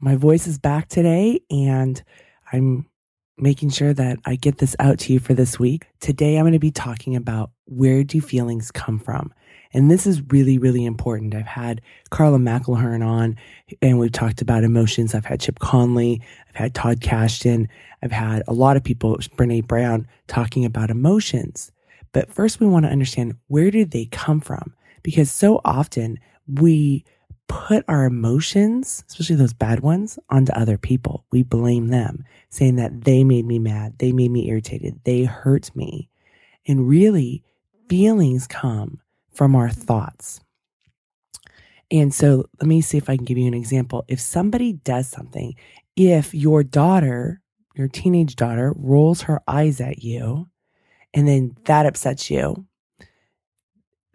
My voice is back today, and I'm making sure that I get this out to you for this week. Today, I'm going to be talking about where do feelings come from? And this is really, really important. I've had Karla McLaren on, and we've talked about emotions. I've had Chip Conley, I've had Todd Kashdan, I've had a lot of people, Brene Brown, talking about emotions. But first, we want to understand where did they come from? Because so often we put our emotions, especially those bad ones, onto other people. We blame them, saying that they made me mad, they made me irritated, they hurt me. And really, feelings come from our thoughts. And so let me see if I can give you an example. If somebody does something, if your daughter, your teenage daughter, rolls her eyes at you, and then that upsets you,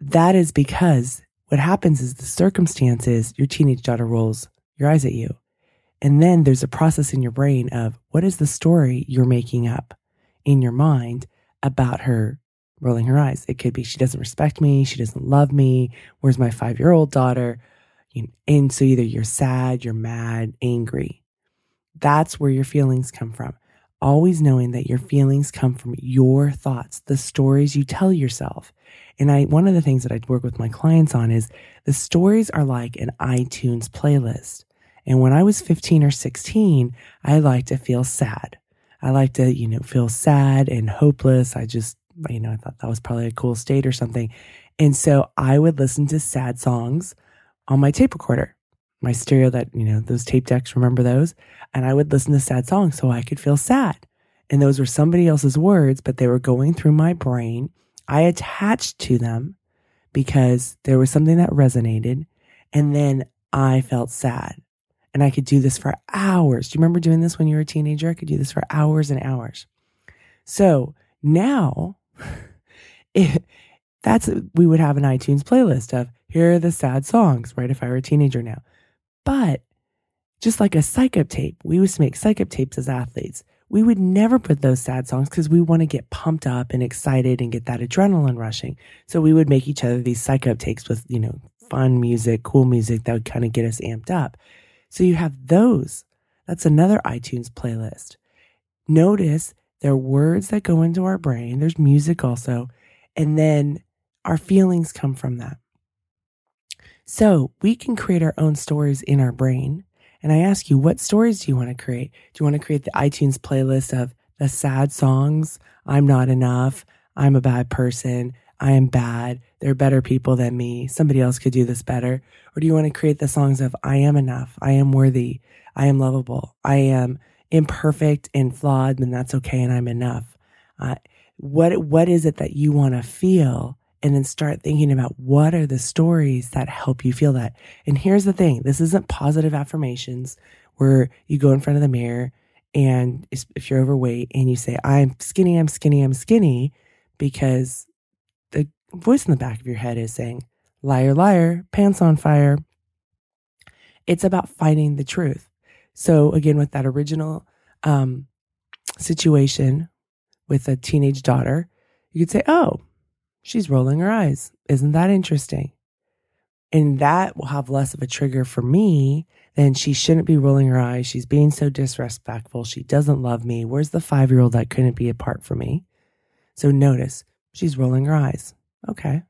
that is because what happens is the circumstances, your teenage daughter rolls your eyes at you. And then there's a process in your brain of what is the story you're making up in your mind about her rolling her eyes. It could be she doesn't respect me, she doesn't love me. Where's my five year old daughter? And so either you're sad, you're mad, angry. That's where your feelings come from. Always knowing that your feelings come from your thoughts, the stories you tell yourself. And I, one of the things that I work with my clients on is the stories are like an iTunes playlist. And when I was 15 or 16, I like to feel sad. I like to, you know, feel sad and hopeless. I just, you know, I thought that was probably a cool state or something. And so I would listen to sad songs on my tape recorder, my stereo that, you know, those tape decks, remember those? And I would listen to sad songs so I could feel sad. And those were somebody else's words, but they were going through my brain I attached to them because there was something that resonated. And then I felt sad. And I could do this for hours. Do you remember doing this when you were a teenager? I could do this for hours and hours. So now, that's we would have an iTunes playlist of here are the sad songs, right? If I were a teenager now. But just like a psych up tape, we used to make psych up tapes as athletes we would never put those sad songs because we want to get pumped up and excited and get that adrenaline rushing. So we would make each other these psych up takes with, you know, fun music, cool music that would kind of get us amped up. So you have those. That's another iTunes playlist. Notice there are words that go into our brain. There's music also. And then our feelings come from that. So we can create our own stories in our brain and I ask you, what stories do you want to create? Do you want to create the iTunes playlist of the sad songs? I'm not enough. I'm a bad person. I am bad. There are better people than me. Somebody else could do this better. Or do you want to create the songs of I am enough. I am worthy. I am lovable. I am imperfect and flawed, and that's okay. And I'm enough. Uh, what, what is it that you want to feel? And then start thinking about what are the stories that help you feel that. And here's the thing this isn't positive affirmations where you go in front of the mirror and if you're overweight and you say, I'm skinny, I'm skinny, I'm skinny, because the voice in the back of your head is saying, liar, liar, pants on fire. It's about finding the truth. So again, with that original um, situation with a teenage daughter, you could say, oh, She's rolling her eyes. Isn't that interesting? And that will have less of a trigger for me than she shouldn't be rolling her eyes. She's being so disrespectful. She doesn't love me. Where's the five year old that couldn't be apart from me? So notice she's rolling her eyes. Okay.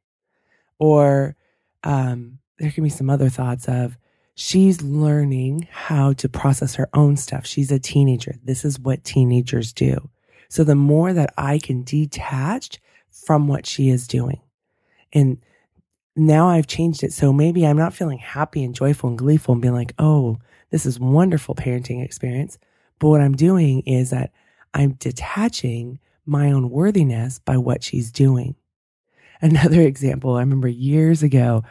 Or um, there can be some other thoughts of she's learning how to process her own stuff. She's a teenager. This is what teenagers do. So the more that I can detach from what she is doing. And now I've changed it. So maybe I'm not feeling happy and joyful and gleeful and being like, oh, this is wonderful parenting experience. But what I'm doing is that I'm detaching my own worthiness by what she's doing. Another example, I remember years ago,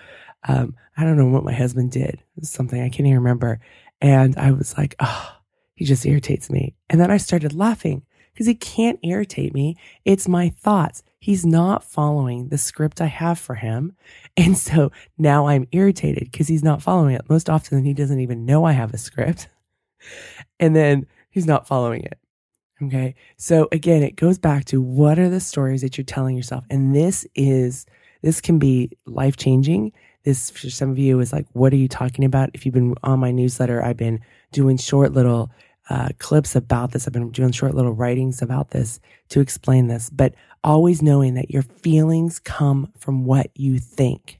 um, I don't know what my husband did, something I can't even remember. And I was like, oh, he just irritates me. And then I started laughing because he can't irritate me. It's my thoughts. He's not following the script I have for him. And so now I'm irritated because he's not following it. Most often, he doesn't even know I have a script. And then he's not following it. Okay. So again, it goes back to what are the stories that you're telling yourself? And this is, this can be life changing. This for some of you is like, what are you talking about? If you've been on my newsletter, I've been doing short little uh, clips about this. I've been doing short little writings about this to explain this, but always knowing that your feelings come from what you think.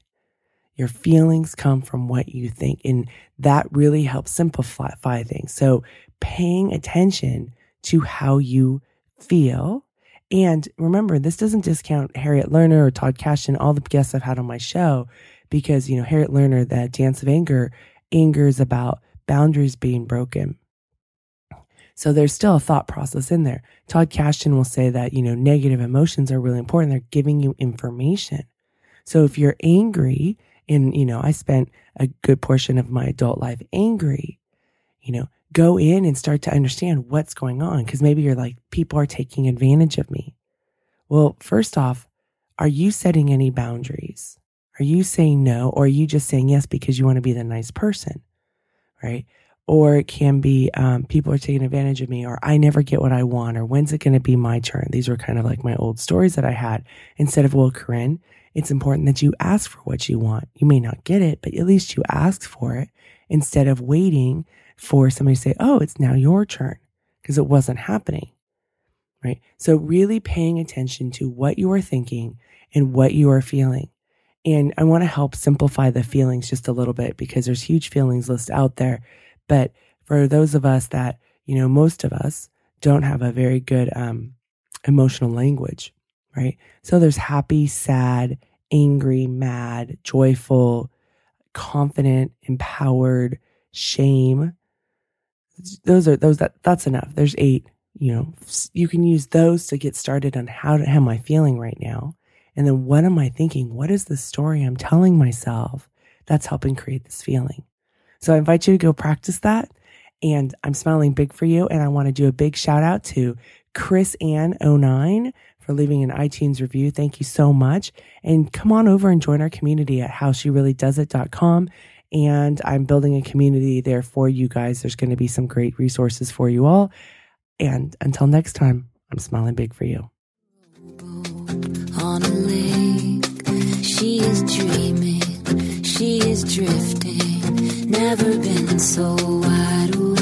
Your feelings come from what you think. And that really helps simplify things. So paying attention to how you feel. And remember, this doesn't discount Harriet Lerner or Todd Kashdan, all the guests I've had on my show, because, you know, Harriet Lerner, that dance of anger, anger is about boundaries being broken so there's still a thought process in there. Todd Kashdan will say that, you know, negative emotions are really important. They're giving you information. So if you're angry, and, you know, I spent a good portion of my adult life angry, you know, go in and start to understand what's going on. Cause maybe you're like, people are taking advantage of me. Well, first off, are you setting any boundaries? Are you saying no, or are you just saying yes because you want to be the nice person? Right or it can be um, people are taking advantage of me or i never get what i want or when's it going to be my turn? These were kind of like my old stories that i had. Instead of well corinne it's important that you ask for what you want. You may not get it but at least you ask for it instead of waiting for somebody to say oh it's now your turn because it wasn't happening right? So really paying attention to what you are thinking and what you are feeling. And i want to help simplify the feelings just a little bit because there's huge feelings list out there but for those of us that, you know, most of us don't have a very good um, emotional language, right? So there's happy, sad, angry, mad, joyful, confident, empowered, shame. Those are those that that's enough. There's eight. You know, you can use those to get started on how to, how am I feeling right now, and then what am I thinking? What is the story I'm telling myself that's helping create this feeling? So I invite you to go practice that. And I'm smiling big for you. And I want to do a big shout out to Chris Ann 09 for leaving an iTunes review. Thank you so much. And come on over and join our community at howshereallydoesit.com. And I'm building a community there for you guys. There's going to be some great resources for you all. And until next time, I'm smiling big for you. She is dreaming, she is drifting never been so wide awake.